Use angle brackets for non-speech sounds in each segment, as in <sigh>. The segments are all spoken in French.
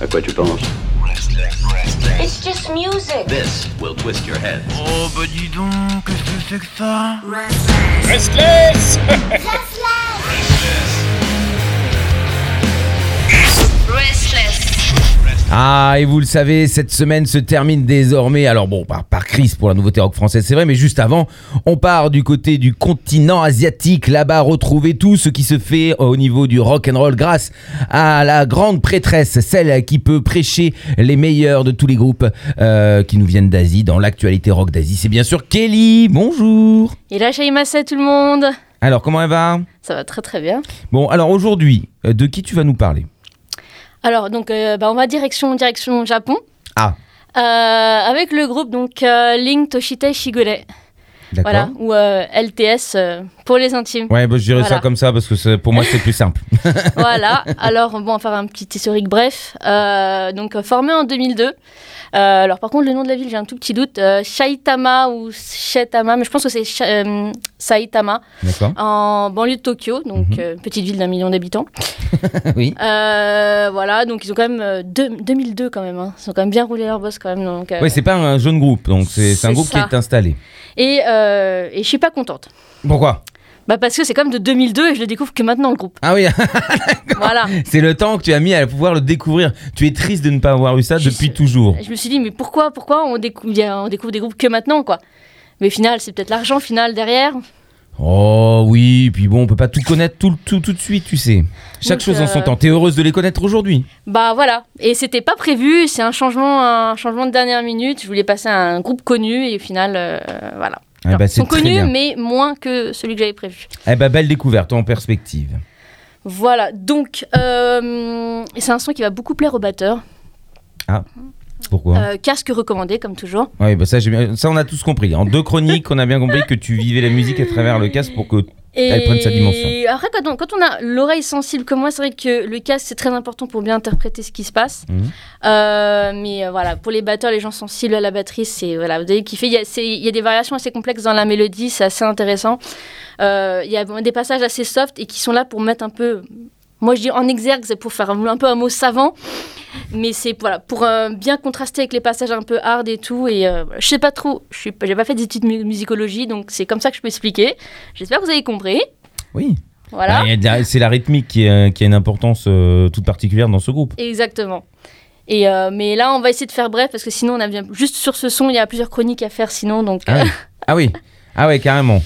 À quoi tu penses It's just music. This will twist your head. Oh bah dis donc, qu'est-ce que c'est que ça Restless Restless. Ah, et vous le savez, cette semaine se termine désormais. Alors bon, par, par crise pour la nouveauté rock française, c'est vrai, mais juste avant, on part du côté du continent asiatique. Là-bas, retrouver tout ce qui se fait au niveau du rock and roll grâce à la grande prêtresse, celle qui peut prêcher les meilleurs de tous les groupes euh, qui nous viennent d'Asie dans l'actualité rock d'Asie. C'est bien sûr Kelly. Bonjour. Et là, Shaimasa tout le monde Alors, comment elle va? Ça va très très bien. Bon, alors aujourd'hui, euh, de qui tu vas nous parler? Alors, donc, euh, bah, on va direction, direction Japon. Ah. Euh, avec le groupe, donc, euh, Link Toshite Shigure. Voilà, ou euh, LTS pour les intimes. Ouais, bah, je dirais ça comme ça parce que pour moi c'est plus simple. <laughs> voilà, <laughs> alors, bon, on va faire un petit historique bref. Euh, donc, formé en 2002. Euh, alors, par contre, le nom de la ville, j'ai un tout petit doute. Euh, Saitama ou Shetama, mais je pense que c'est euh, Saitama, D'accord en banlieue de Tokyo, donc Mhm. petite ville d'un million d'habitants. <laughs> Oui. Voilà, donc ils ont quand même euh, deux- 2002 quand même. hein. Ils ont quand même bien roulé leur boss quand même. Donc, Ouais, c'est pas un jeune groupe, donc c'est un groupe ça. qui est installé. et, et je suis pas contente. Pourquoi? Bah parce que c'est quand même de 2002 et je le découvre que maintenant le groupe. Ah oui, <laughs> Voilà. c'est le temps que tu as mis à pouvoir le découvrir. Tu es triste de ne pas avoir eu ça Je depuis toujours. Je me suis dit mais pourquoi pourquoi on découvre, on découvre des groupes que maintenant quoi? Mais final c'est peut-être l'argent final derrière. Oh oui, puis bon, on peut pas tout connaître tout, tout, tout de suite, tu sais. Chaque Donc, chose en son euh, temps. T'es heureuse de les connaître aujourd'hui Bah voilà. Et c'était pas prévu. C'est un changement un changement de dernière minute. Je voulais passer à un groupe connu et au final euh, voilà. Ah ils c'est sont connus mais moins que celui que j'avais prévu. Eh bah, belle découverte en perspective. Voilà, donc euh, c'est un son qui va beaucoup plaire aux batteurs. Pourquoi? Euh, casque recommandé, comme toujours. Ouais, bah ça, j'ai bien- ça, on a tous compris. En deux chroniques, on a bien compris que tu vivais la musique à travers le casque pour que. Et Elle prenne sa dimension. Après, quand on, quand on a l'oreille sensible comme moi, c'est vrai que le casque, c'est très important pour bien interpréter ce qui se passe. Mhm. Euh, mais euh, voilà, pour les batteurs, les gens sensibles à la batterie, c'est. Voilà, vous avez kiffé. Il y, a, c'est- il y a des variations assez complexes dans la mélodie, c'est assez intéressant. Euh, il y a des passages assez soft et qui sont là pour mettre un peu. Moi, je dis en exergue, c'est pour faire un, un peu un mot savant. Mais c'est voilà, pour euh, bien contraster avec les passages un peu hard et tout. Et euh, je sais pas trop, je suis pas- fait d'études de mu- musicologie, donc c'est comme ça que je peux expliquer. J'espère que vous avez compris. Oui. Voilà. Bah, c'est la rythmique qui, est- qui a une importance euh, toute particulière dans ce groupe. Exactement. Et euh, mais là, on va essayer de faire bref parce que sinon, on a bien juste sur ce son, il y a plusieurs chroniques à faire sinon. Donc, Ah oui. Ah oui. Ah ouais, carrément.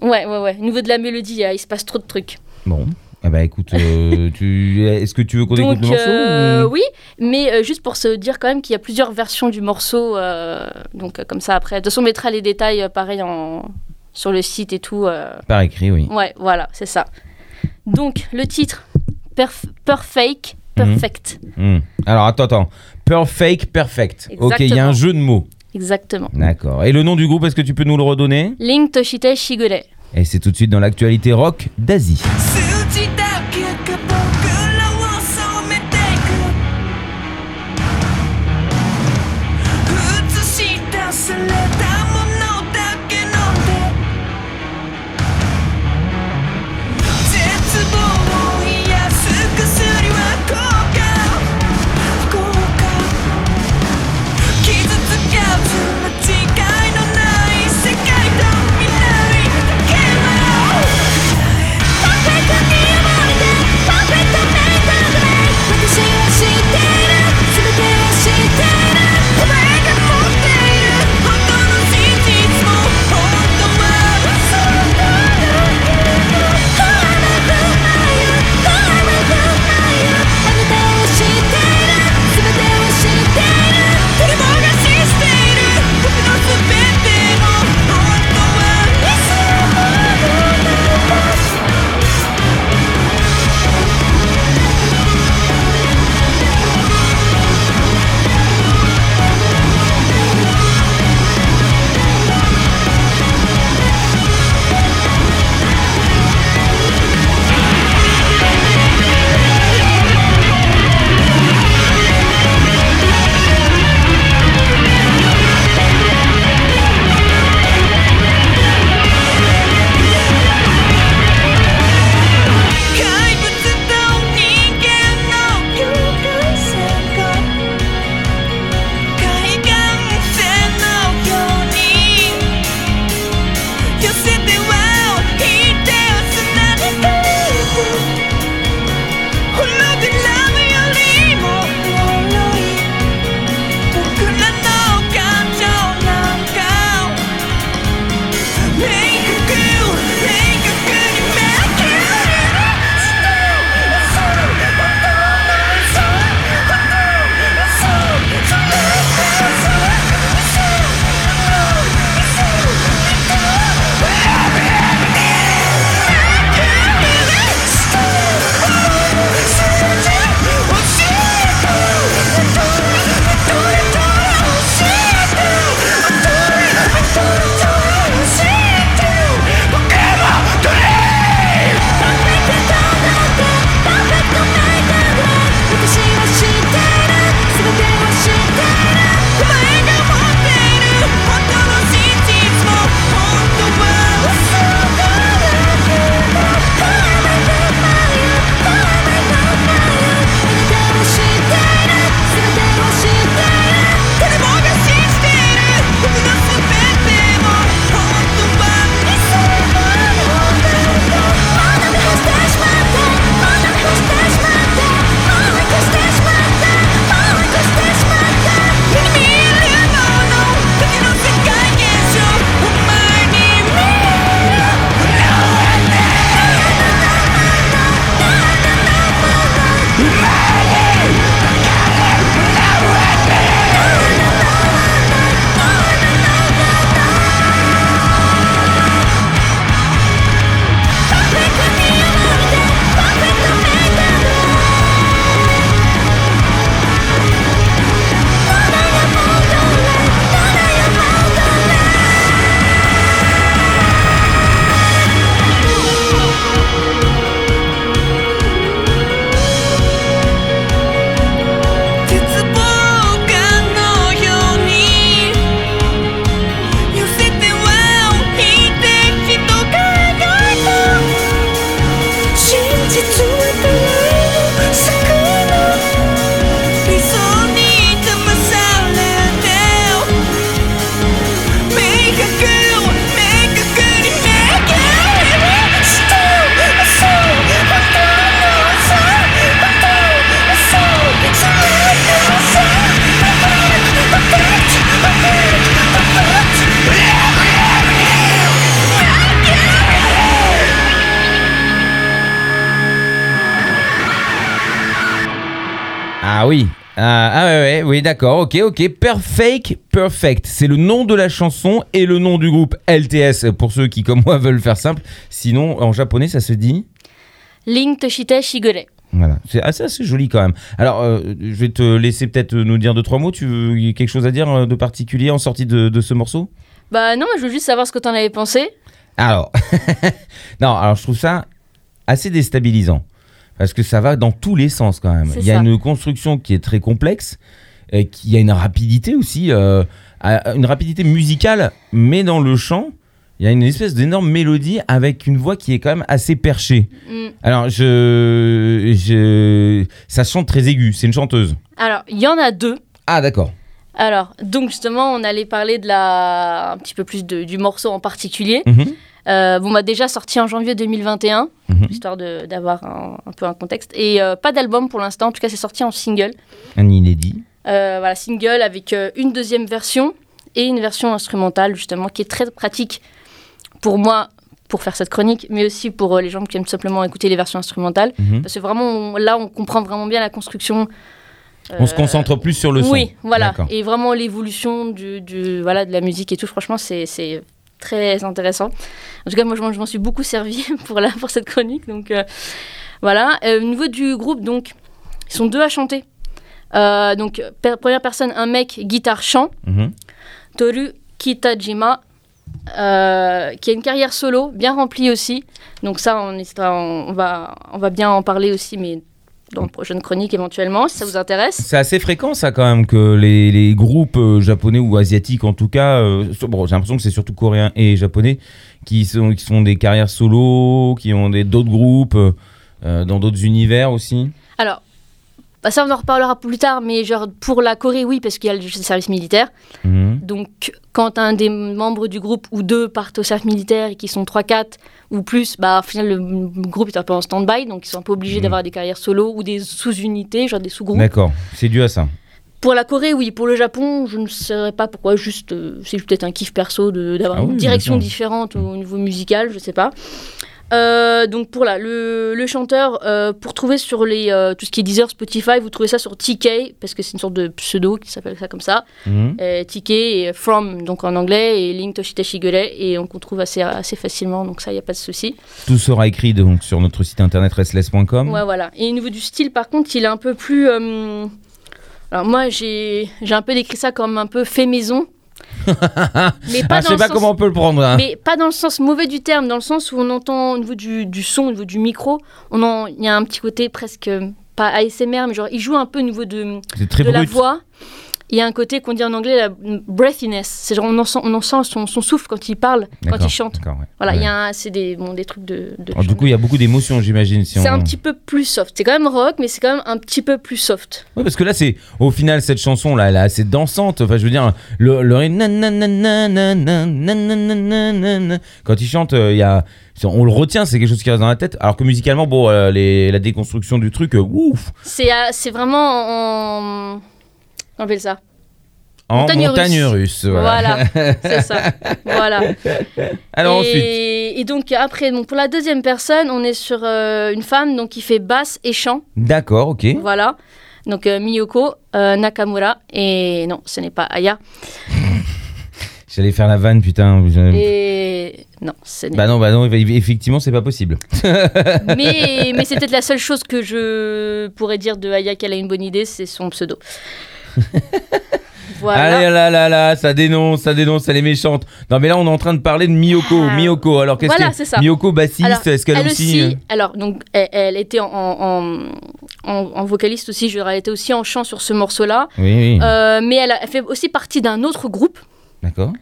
ouais, ouais, ouais. Au niveau de la mélodie, il se passe trop de trucs. Bon. Ah bah écoute, euh, <laughs> tu... est-ce que tu veux qu'on écoute Donc, le morceau euh, ou- oui, mais euh, juste pour se dire quand même qu'il y a plusieurs versions du morceau. euh, donc, euh, comme ça, après. De toute façon, on mettra les détails euh, pareil en... sur le site et tout. euh. Par écrit, oui. Ouais, voilà, c'est ça. Donc, le titre, Perf Perfect. Mhm. Perfect. Hmm. Alors attends, attends. Perfect, perfect. Ok, il y a un jeu de mots. Exactement. D'accord. Et le nom du groupe, est-ce que tu peux nous le redonner? Link Toshite Shigure. Et c'est tout de suite dans l'actualité rock d'Asie. Ah, ouais, ouais, oui, d'accord, ok, ok. Perfect, perfect. C'est le nom de la chanson et le nom du groupe LTS pour ceux qui, comme moi, veulent faire simple. Sinon, en japonais, ça se dit Link Toshite Shigure. Voilà, c'est assez, assez joli quand même. Alors, euh, je vais te laisser peut-être nous dire deux, trois mots. Tu veux y a quelque chose à dire euh, de particulier en sortie de, de ce morceau? Bah non, je veux juste savoir ce que t'en avais pensé. Alors, <laughs> non, alors je trouve ça assez déstabilisant. Parce que ça va dans tous les sens quand même. Il y a ça. une construction qui est très complexe, et qui il y a une rapidité aussi, euh, une rapidité musicale, mais dans le chant, il y a une espèce d'énorme mélodie avec une voix qui est quand même assez perchée. Hmm. Alors, je, je, ça chante très aigu, c'est une chanteuse. Alors, il y en a deux. Ah, d'accord. Alors, donc justement, on allait parler de la... un petit peu plus de- du morceau en particulier. Mhm. Euh, bon, bah déjà sorti en janvier 2021, Mhm. histoire d'avoir un, un peu un contexte. Et euh, pas d'album pour l'instant, en tout cas c'est sorti en single. Un inédit. Euh, voilà, single avec euh, une deuxième version et une version instrumentale justement qui est très pratique pour moi pour faire cette chronique, mais aussi pour les gens qui aiment simplement écouter les versions instrumentales. Mhm. Parce que vraiment, on- là, on comprend vraiment bien la construction. On se concentre plus sur le son. oui, voilà. Et vraiment l'évolution du, du- voilà, de la musique et tout, franchement, c'est très intéressant. En tout cas, moi, je m'en- suis beaucoup servi <laughs> pour, la, pour cette chronique. Donc, euh, voilà. Euh, au niveau du groupe, donc, ils sont deux à chanter. Euh, donc, per- première personne, un mec guitare-chant, Mhm. Toru Kitajima, euh, qui a une carrière solo bien remplie aussi. Donc, ça, on, on, va, on va bien en parler aussi, mais dans une prochaine chronique éventuellement, si ça vous intéresse. C'est assez fréquent ça quand même que les, les groupes euh, japonais ou asiatiques en tout cas, euh, bon, j'ai l'impression que c'est surtout coréens et japonais qui sont qui font des carrières solo, qui ont d'autres groupes euh, dans d'autres univers aussi. Alors, bah ça on en reparlera plus tard, mais genre pour la Corée, oui, parce qu'il y a le service militaire. Mhm. Donc, quand un des membres du groupe ou deux partent au service militaire et qui sont 3-4 ou plus, bah, au final, le groupe est un peu en stand-by, donc ils sont un peu obligés Mhm. d'avoir des carrières solo ou des sous-unités, genre des sous-groupes. D'accord, c'est dû à ça. Pour la Corée, oui. Pour le Japon, je ne saurais pas pourquoi. Juste, euh, c'est peut-être un kiff perso d'avoir Ah oui, une direction différente au niveau musical, je sais pas. Euh, donc pour là, le, le chanteur, euh, pour trouver sur les euh, tout ce qui est Deezer, Spotify, vous trouvez ça sur TK parce que c'est une sorte de pseudo qui s'appelle ça comme ça. Mhm. TK et From donc en anglais et Link Toshita Shigure et on qu'on trouve assez assez facilement donc ça il y a pas de souci. Tout sera écrit donc sur notre site internet restless.com. Ouais, voilà. Et au niveau du style, par contre, il est un peu plus. Alors, moi, j'ai j'ai un peu décrit ça comme un peu fait maison. <laughs> mais pas Ah, je sais pas sens- comment on peut le prendre. hein. Mais pas dans le sens mauvais du terme, dans le sens où on entend au niveau du, du son, au niveau du micro, on en- il y a un petit côté presque. euh, Pas ASMR, mais genre, il joue un peu au niveau de, de la voix il y a un côté qu'on dit en anglais la breathiness. C'est genre on en sent, son, souffle quand il parle, quand il chante. Ouais. Voilà, il y a c'est des, bon, des trucs de. de du coup, il y a beaucoup d'émotions, j'imagine. C'est un petit peu plus soft. C'est quand même rock, mais c'est quand même un petit peu plus soft. Oui, parce que là, c'est au final cette chanson là, elle est assez dansante. Enfin, je veux dire, le, le... quand il chante, il y a on le retient, c'est quelque chose qui reste dans la tête. Alors que musicalement, bon, les, la déconstruction du truc, ouf. C'est, c'est vraiment on appelle ça. en Montagne montagne, russe. russe. voilà. Voilà, <laughs> c'est ça. Voilà. Alors et, ensuite, et donc après, donc pour la deuxième personne, on est sur euh, une femme donc qui fait basse et chant. d'accord, ok. Voilà. Donc euh, Miyoko euh, Nakamura et non, ce n'est pas Aya. <laughs> J'allais faire la vanne, putain. Et non, ce n'est. Bah non, bah non, effectivement, c'est pas possible. <laughs> Mais mais c'est peut-être la seule chose que je pourrais dire de Aya qu'elle a une bonne idée, c'est son pseudo. <laughs> voilà. Allez là là là, ça dénonce, ça dénonce, elle est méchante. Non mais là on est en train de parler de Miyoko, Ah. Miyoko. Alors qu'est-ce Voilà, que c'est ça. Miyoko bassiste, est-ce qu'elle elle aussi, euh, alors donc elle, elle était en, en, en- en vocaliste aussi, je elle était aussi en chant sur ce morceau-là, Oui, oui. Euh, mais elle, a- elle fait aussi partie d'un autre groupe, D'accord.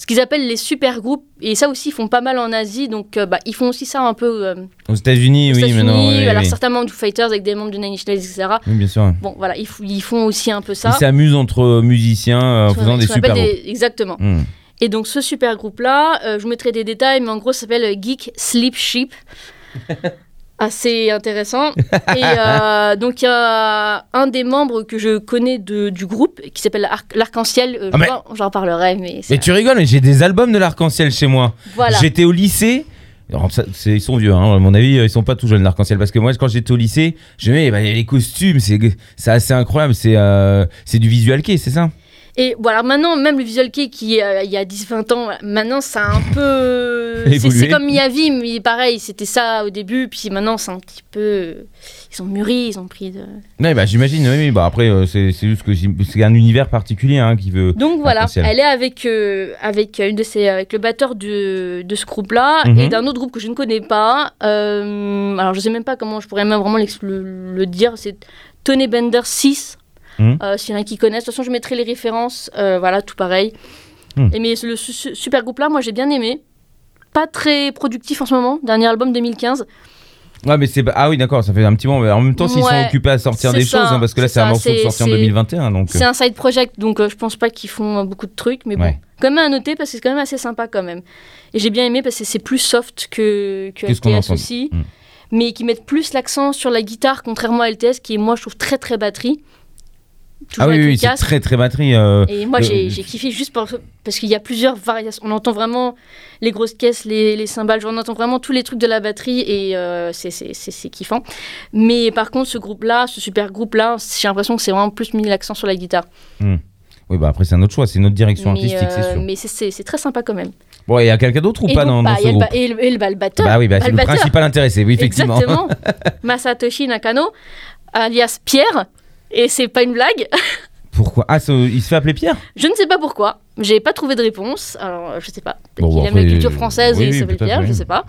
Ce qu'ils appellent les super groupes, et ça aussi ils font pas mal en Asie, donc euh, bah, ils font aussi ça un peu euh, Aux États-Unis, oui. États-Unis, oui, alors oui. certains membres du Fighters avec des membres de Nine Inch Nails, etc. Oui, bien sûr. Bon voilà, ils, font aussi un peu ça. Ils s'amusent entre musiciens euh, en faisant des super groupes. des- Exactement. Hmm. Et donc ce super groupe-là, euh, je vous mettrai des détails, mais en gros ça s'appelle Geek Sleep Sheep. <laughs> Assez intéressant. <laughs> Et euh, donc il y a un des membres que je connais de, du groupe qui s'appelle Arc- l'Arc-en-Ciel. Euh, Ah, mais- J'en parlerai, mais Mais tu rigoles, mais j'ai des albums de l'arc-en-ciel chez moi. voilà. J'étais au lycée, Alors, ça, c'est- ils sont vieux, hein, à mon avis, ils sont pas tout jeunes l'arc-en-ciel. Parce que moi, quand j'étais au lycée, je me disais, les costumes, c'est assez incroyable. C'est euh, du visual kei, c'est ça? Et voilà, maintenant, même le visual kei qui euh, il y a 10-20 ans, maintenant ça a un peu. <laughs> c'est- comme Miyavi, mais pareil, c'était ça au début, puis maintenant c'est un petit peu. Ils ont mûri, ils ont pris de. Ouais, bah, j'imagine, oui, oui. Bah, après, euh, c'est juste que c'est un univers particulier hein, qui veut. Donc voilà, elle est avec, euh, avec, une de ses, avec le batteur de, de ce groupe-là Mhm. et d'un autre groupe que je ne connais pas. Alors je sais même pas comment je pourrais même vraiment le, le dire. C'est Tony Bender 6. Mhm. Euh, S'il y en a qui connaissent. De toute façon, je mettrai les références. Euh, voilà, tout pareil. Mhm. Et mais le su- su- super groupe-là, moi j'ai bien aimé. Pas très productif en ce moment. Dernier album 2015. Ouais, mais c'est. Ah oui, d'accord, ça fait un petit moment. Mais en même temps, s'ils sont occupés à sortir des ça, choses, hein, parce que là, c'est un morceau sorti en c'est- 2021. Donc, C'est un side project, donc euh, je pense pas qu'ils font euh, beaucoup de trucs, mais bon, quand même à noter parce que c'est quand même assez sympa quand même. Et j'ai bien aimé parce que c'est plus soft que, que qu'on LTS aussi, Mm. mais qui mettent plus l'accent sur la guitare, contrairement à LTS qui est moi je trouve très très batterie. Ah oui, oui, c'est très très batterie. euh, Et moi j'ai kiffé juste par- parce qu'il y a plusieurs variations. On entend vraiment les grosses caisses, les, les cymbales, on entend vraiment tous les trucs de la batterie et euh, c'est- kiffant. Mais par contre, ce groupe-là, ce super groupe-là, j'ai l'impression que c'est vraiment plus mis l'accent sur la guitare. Oui, bah après, c'est un autre choix, c'est une autre direction Mais, artistique, c'est euh, sûr. mais c'est- très sympa quand même. Bon, il y a quelqu'un d'autre ou et pas donc, dans, bah, dans ce groupe et le, et le- bah, le batteur. Bah oui, bah, Bah, c'est le principal intéressé, oui, effectivement. Exactement. <laughs> Masatoshi Nakano, alias Pierre. Et c'est pas une blague. Pourquoi? Ah, ça- il se fait appeler Pierre? Je ne sais pas pourquoi. J'ai pas trouvé de réponse. Alors, euh, je sais pas. Peut-être Bon, qu'il aime la après, culture française oui, et il oui, s'appelle peut-être, Pierre, oui. je sais pas.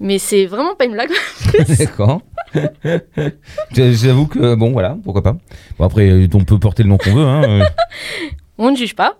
Mais c'est vraiment pas une blague. <laughs> <laughs> D'accord. J'avoue que, bon, voilà, pourquoi pas. Bon, après, euh, on peut porter le nom qu'on veut. Hein. euh. On ne juge pas.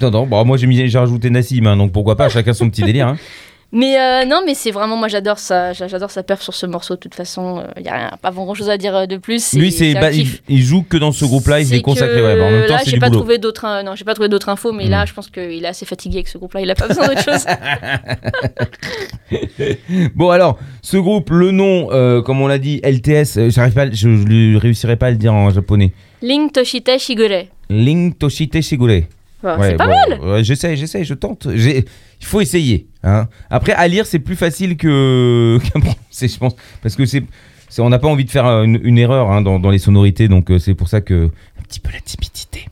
Non, non, bon, moi j'ai mis- j'ai rajouté Nassim, hein, donc pourquoi pas, chacun son petit délire. Hein. <laughs> Mais euh, non, mais c'est vraiment, moi j'adore ça. J'adore sa perf sur ce morceau. De toute façon, il y a rien- pas grand chose à dire euh, de plus. Lui, c'est, bah, il, il joue que dans ce groupe-là, il C'est est consacré. Ouais, bah, en même temps, là, j'ai pas boulot. trouvé d'autres. euh, non, j'ai pas trouvé d'autres infos, mais Mm. là, je pense qu'il est assez fatigué avec ce groupe-là. Il a pas besoin d'autre <laughs> chose. <laughs> Bon, alors, ce groupe, le nom, euh, comme on l'a dit, LTS, euh, j'arrive pas, je ne réussirai pas à le dire en japonais. Link Toshite Shigure. Ling Toshite Shigure. Ouais, c'est pas bon, mal. ouais, j'essaie, j'essaie, je tente. Il faut essayer. Hein. Après, à lire, c'est plus facile que <laughs> qu'à prononcer, je pense. Parce que c'est. on n'a pas envie de faire euh, une, une erreur hein, dans, dans les sonorités, donc euh, c'est pour ça que. Un petit peu la timidité.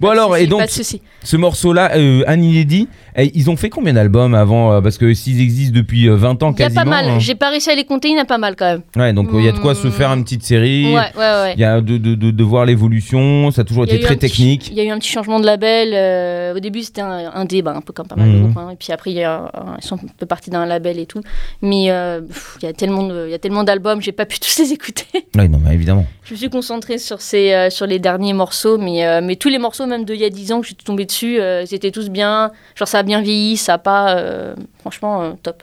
Bon, alors, et donc, Pas de souci. Ce morceau-là, euh, un inédit, eh, ils ont fait combien d'albums avant euh, Parce que s'ils existent depuis euh, 20 ans Il y a quasiment. pas mal. hein. J'ai pas réussi à les compter, il y en a pas mal quand même. Ouais, donc il y a de quoi se faire une petite série. Ouais, ouais, ouais. Il y a de, de, de, de voir l'évolution, ça a toujours été très technique. Il y a eu un petit changement de label. euh, au début, c'était un, un débat, un peu comme pas mal de Mhm. groupes. hein, et puis après, il y a, un- ils sont un peu partis d'un label et tout. Mais euh, pff, il y a tellement, il y a tellement d'albums, j'ai pas pu <laughs> tous les écouter. Ouais, non, mais évidemment. Je me suis concentrée sur, ces, euh, sur les derniers morceaux, mais, euh, mais tous les morceaux, même d'il y a 10 ans que je suis tombée dessus, euh, ils étaient tous bien. Genre, ça a bien vieilli, ça a pas. euh, franchement, euh, top.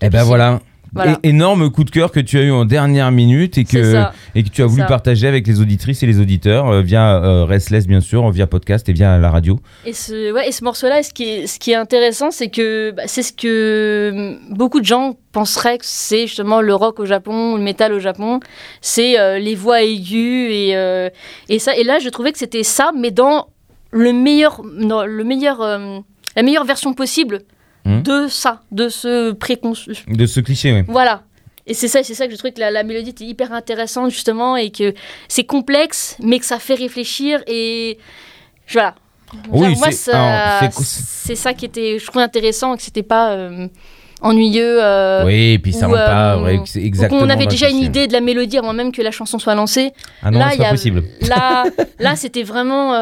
Eh ben voilà. Voilà. Énorme coup de cœur que tu as eu en dernière minute et que, et que tu as voulu ça. partager avec les auditrices et les auditeurs euh, via euh, Restless, bien sûr, via podcast et via la radio. Et ce, ouais, et ce morceau-là, ce, qui est- ce qui est intéressant, c'est que bah, c'est ce que hum, beaucoup de gens penseraient que c'est justement le rock au Japon, le métal au Japon. C'est euh, les voix aiguës et, euh, et, ça, et là, je trouvais que c'était ça, mais dans le meilleur, dans le meilleur, euh, la meilleure version possible Mhm. de ça, de ce préconçu. De ce cliché, oui. Voilà. Et c'est ça, c'est ça que je trouvais que la, la mélodie était hyper intéressante justement et que c'est complexe, mais que ça fait réfléchir et voilà. Oui, moi, c'est- ça- qui était, je trouvais intéressant que c'était pas euh, ennuyeux. euh, oui, et puis ça ou, pas. euh, ouais, ou exactement. qu'on avait déjà une idée de la mélodie avant même que la chanson soit lancée. Ah non, là, c'est pas possible. Là, <laughs> là, c'était vraiment.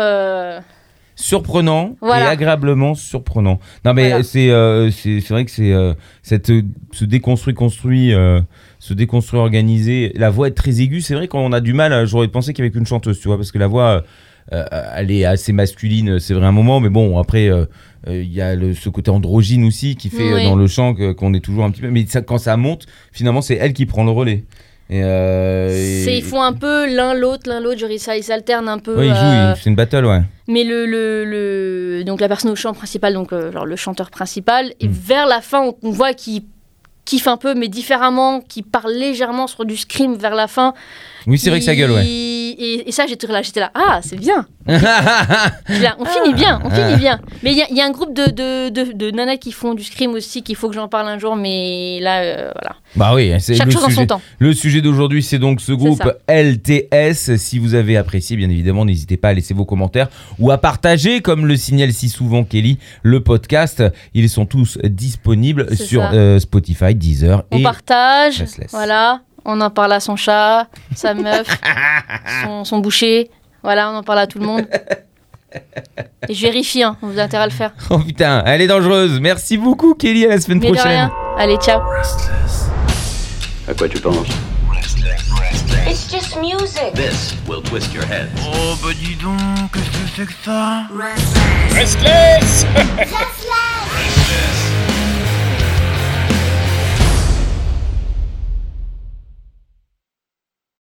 Euh, Surprenant Voilà. et agréablement surprenant. Non, mais Voilà. c'est c'est vrai que c'est euh, cette euh, ce déconstruit construit. euh, se déconstruire organisé, la voix est très aiguë. C'est vrai qu'on a du mal. à- J'aurais pensé qu'avec une chanteuse, tu vois, parce que la voix, euh, elle est assez masculine. C'est vrai un moment, mais bon, après, euh, euh, il y a le- ce côté androgyne aussi qui fait euh, Oui. dans le chant qu'on est toujours un petit peu. Mais ça, quand ça monte, finalement, c'est elle qui prend le relais. Et, euh, et- Ils font un peu l'un l'autre, l'un l'autre, ils ils s'alternent un peu. Ouais, ils jouent, euh, c'est une battle, ouais. Mais le, le, le- donc la personne au chant principal, donc euh, genre le chanteur principal, et Mm. vers la fin, on, on voit qu'il kiffe un peu, mais différemment, qu'il parle légèrement sur du scream vers la fin. Oui, c'est vrai que ça gueule, ouais. Et, et ça, j'étais là, j'étais là, ah, c'est bien. <laughs> Là, on finit bien, on finit bien. Mais il y, a- il y a un groupe de, de, de, de nanas qui font du scream aussi, qu'il faut que j'en parle un jour, mais là, euh, voilà. Bah oui, c'est Chaque le chose en son temps. Le sujet d'aujourd'hui, c'est donc ce groupe. LTS. Si vous avez apprécié, bien évidemment, n'hésitez pas à laisser vos commentaires ou à partager, comme le signale si souvent Kelly, le podcast. Ils sont tous disponibles sur euh, Spotify, Deezer On et partage, Restless. voilà. On en parle à son chat, sa meuf, <laughs> son, son boucher. Voilà, on en parle à tout le monde. Et je vérifie, hein, vous avez intérêt à le faire. Oh putain, elle est dangereuse. Merci beaucoup, Kelly. À la semaine Mais de prochaine. rien. Allez, ciao. À quoi tu penses? It's just music. This will twist your head. Restless